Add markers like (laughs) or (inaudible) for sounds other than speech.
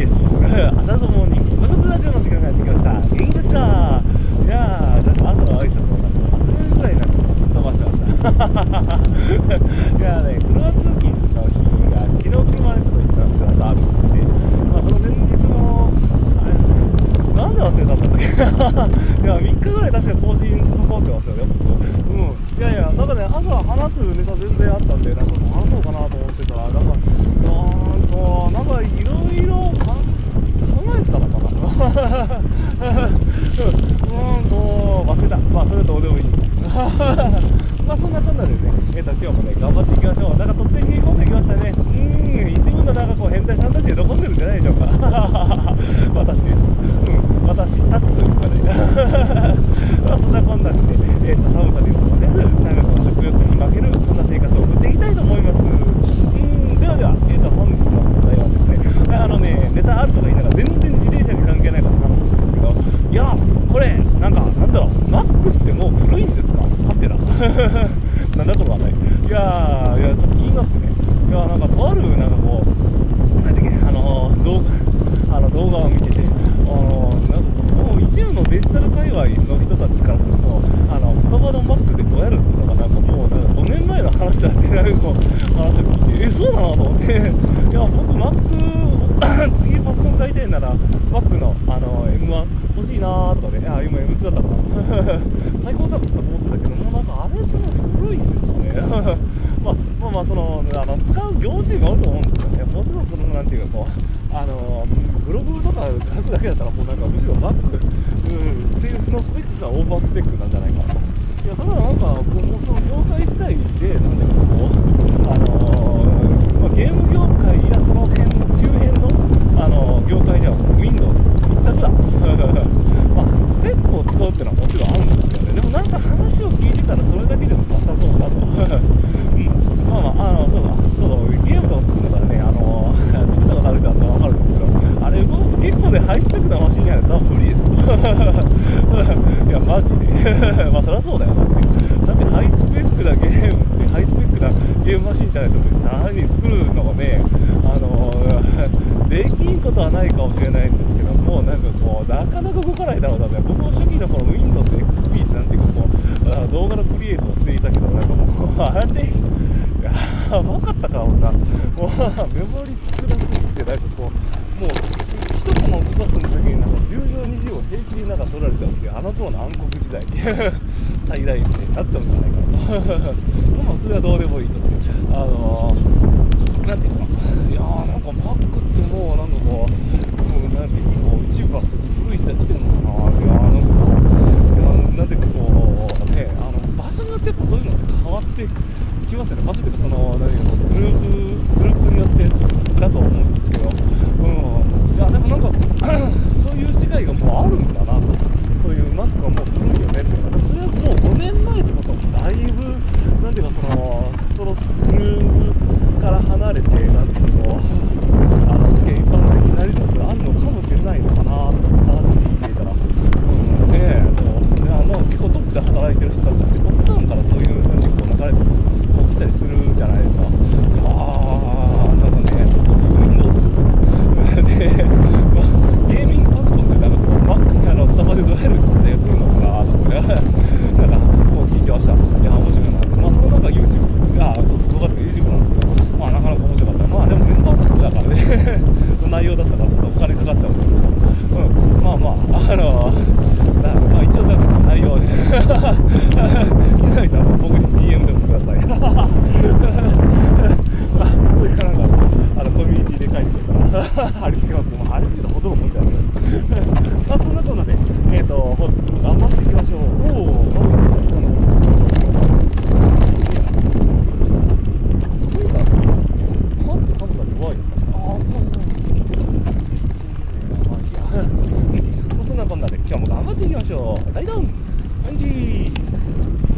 ケス朝とモーニング部活ラジオの時間がやってきました。元気ですか？いやーなんか朝の挨拶をなんか忘れるぐらいなんかすっ飛ばしてました。(laughs) いやーね車通勤の日が昨日車でちょっと行ったんですけど朝あるんでまあその前日のあれなんで忘れたんだったっけ？(laughs) いや3日ぐらい確か更新関わってますよね僕うん。いやいやなんかね朝話すネタ全然あったんでなんか話そうかなと思ってたらなんかなんとなんかいろいろうん。と忘れたまあそれはどうでもいいまあそんなこんなでね、えー、と今日もね頑張っていきましょう。なんか突然冷え込んできましたね。うん。一部のなんかこう変態さん。たち喜んでるんじゃないでしょうか私ですうん私たちというかねまあそんなこんなでね、えー、と寒さにも負けずなんかこう食欲に負けるそんな生活を送っていきたいと思います。うん。ではでは、えー、と本日の問題はですねあのねネタあるとか言いながら全然自転車に関係ないこと話すんですけどいやこれなんかなんだろう Mac ってもう古いんですか？はてな。(laughs) なんだこの話題いやーいやちょっと気になってね。いやなんかとあるなんかこうなんだっけあの動画あの動画を見ててあのなんかもう一部のデジタル界隈の人たちからするとあのスタバのマックでどうやるのかなんかもうなんか5年だってなんかこう話を聞いてえそうなのと思って。いや僕 Mac (coughs) 次パソコン買いたいなら Mac のあの M1 欲しいなーとかね。あ今 M2 だったかな。(laughs) 最高だったと思ってたけどもうなんかあれって古いですよね。(laughs) まあまあまあそのあの使う業種があると思うんですよね。もちろんそのなんていうかこうあのブログとか書くだけだったらもうなんかむしろ Mac うんっていうのスペックスはオーバースペックなんじゃないかな。といやただなんかこうもうその業界自体でなんていうかこあのまあ、ゲーム業界やその辺のあの業界では Windows 一択だまあスペックを使うっていうのはもちろんあるんですよねでもなんか話を聞いてたらそれだけでもなさそうだとうんまあまああのそうだそうゲームとか作るからねあの作ったことある人だったら分かるんですけどあれ動かすと結構ねハイスペックなマシンやると無理ですいやマジで。(laughs) まあそりゃそうだよだってだってハイスペックなゲームってハイスペックなゲームマシンじゃないとさらに作るのがねあの (laughs) できんことはないかもしれないんですけどもなんかこうなかなか動かないだろうな。ね僕も初期の頃 Windows XP なんていうかこう動画のクリエイトをしていたけどなんかもうあれやばかったかもうなもうメモリ少なすぎてなんかこうもう一コマ動かすの時になんか10秒20を平気でなんか取られちゃうっていうあの頃の暗黒時代最大限になっちゃうんじゃないかなまあそれはどうでもいいとしてあのー、なんていうかいやーなんか Mac ってもうなんかこうもうなんていうかこう一部は古い時代来てるのかないやーなんかこういやなんていうかこうねあの場所によってやっぱそういうのって変わってきますよね場所っていうかその何いうのグループグループによってだと思うんですけどうんいやでもなんかそういう世界がまあ、まあ、一応だから内容で気づいたら僕に DM でもくださいまあこれからがあのコミュニティで書いてるから貼り付けます。もう貼り付けたほとんどもんじゃない。まあそんなこんなでえっ、ー、と本日も頑張っていきましょう。今日も頑張っていきましょう。大ダウン。アンジー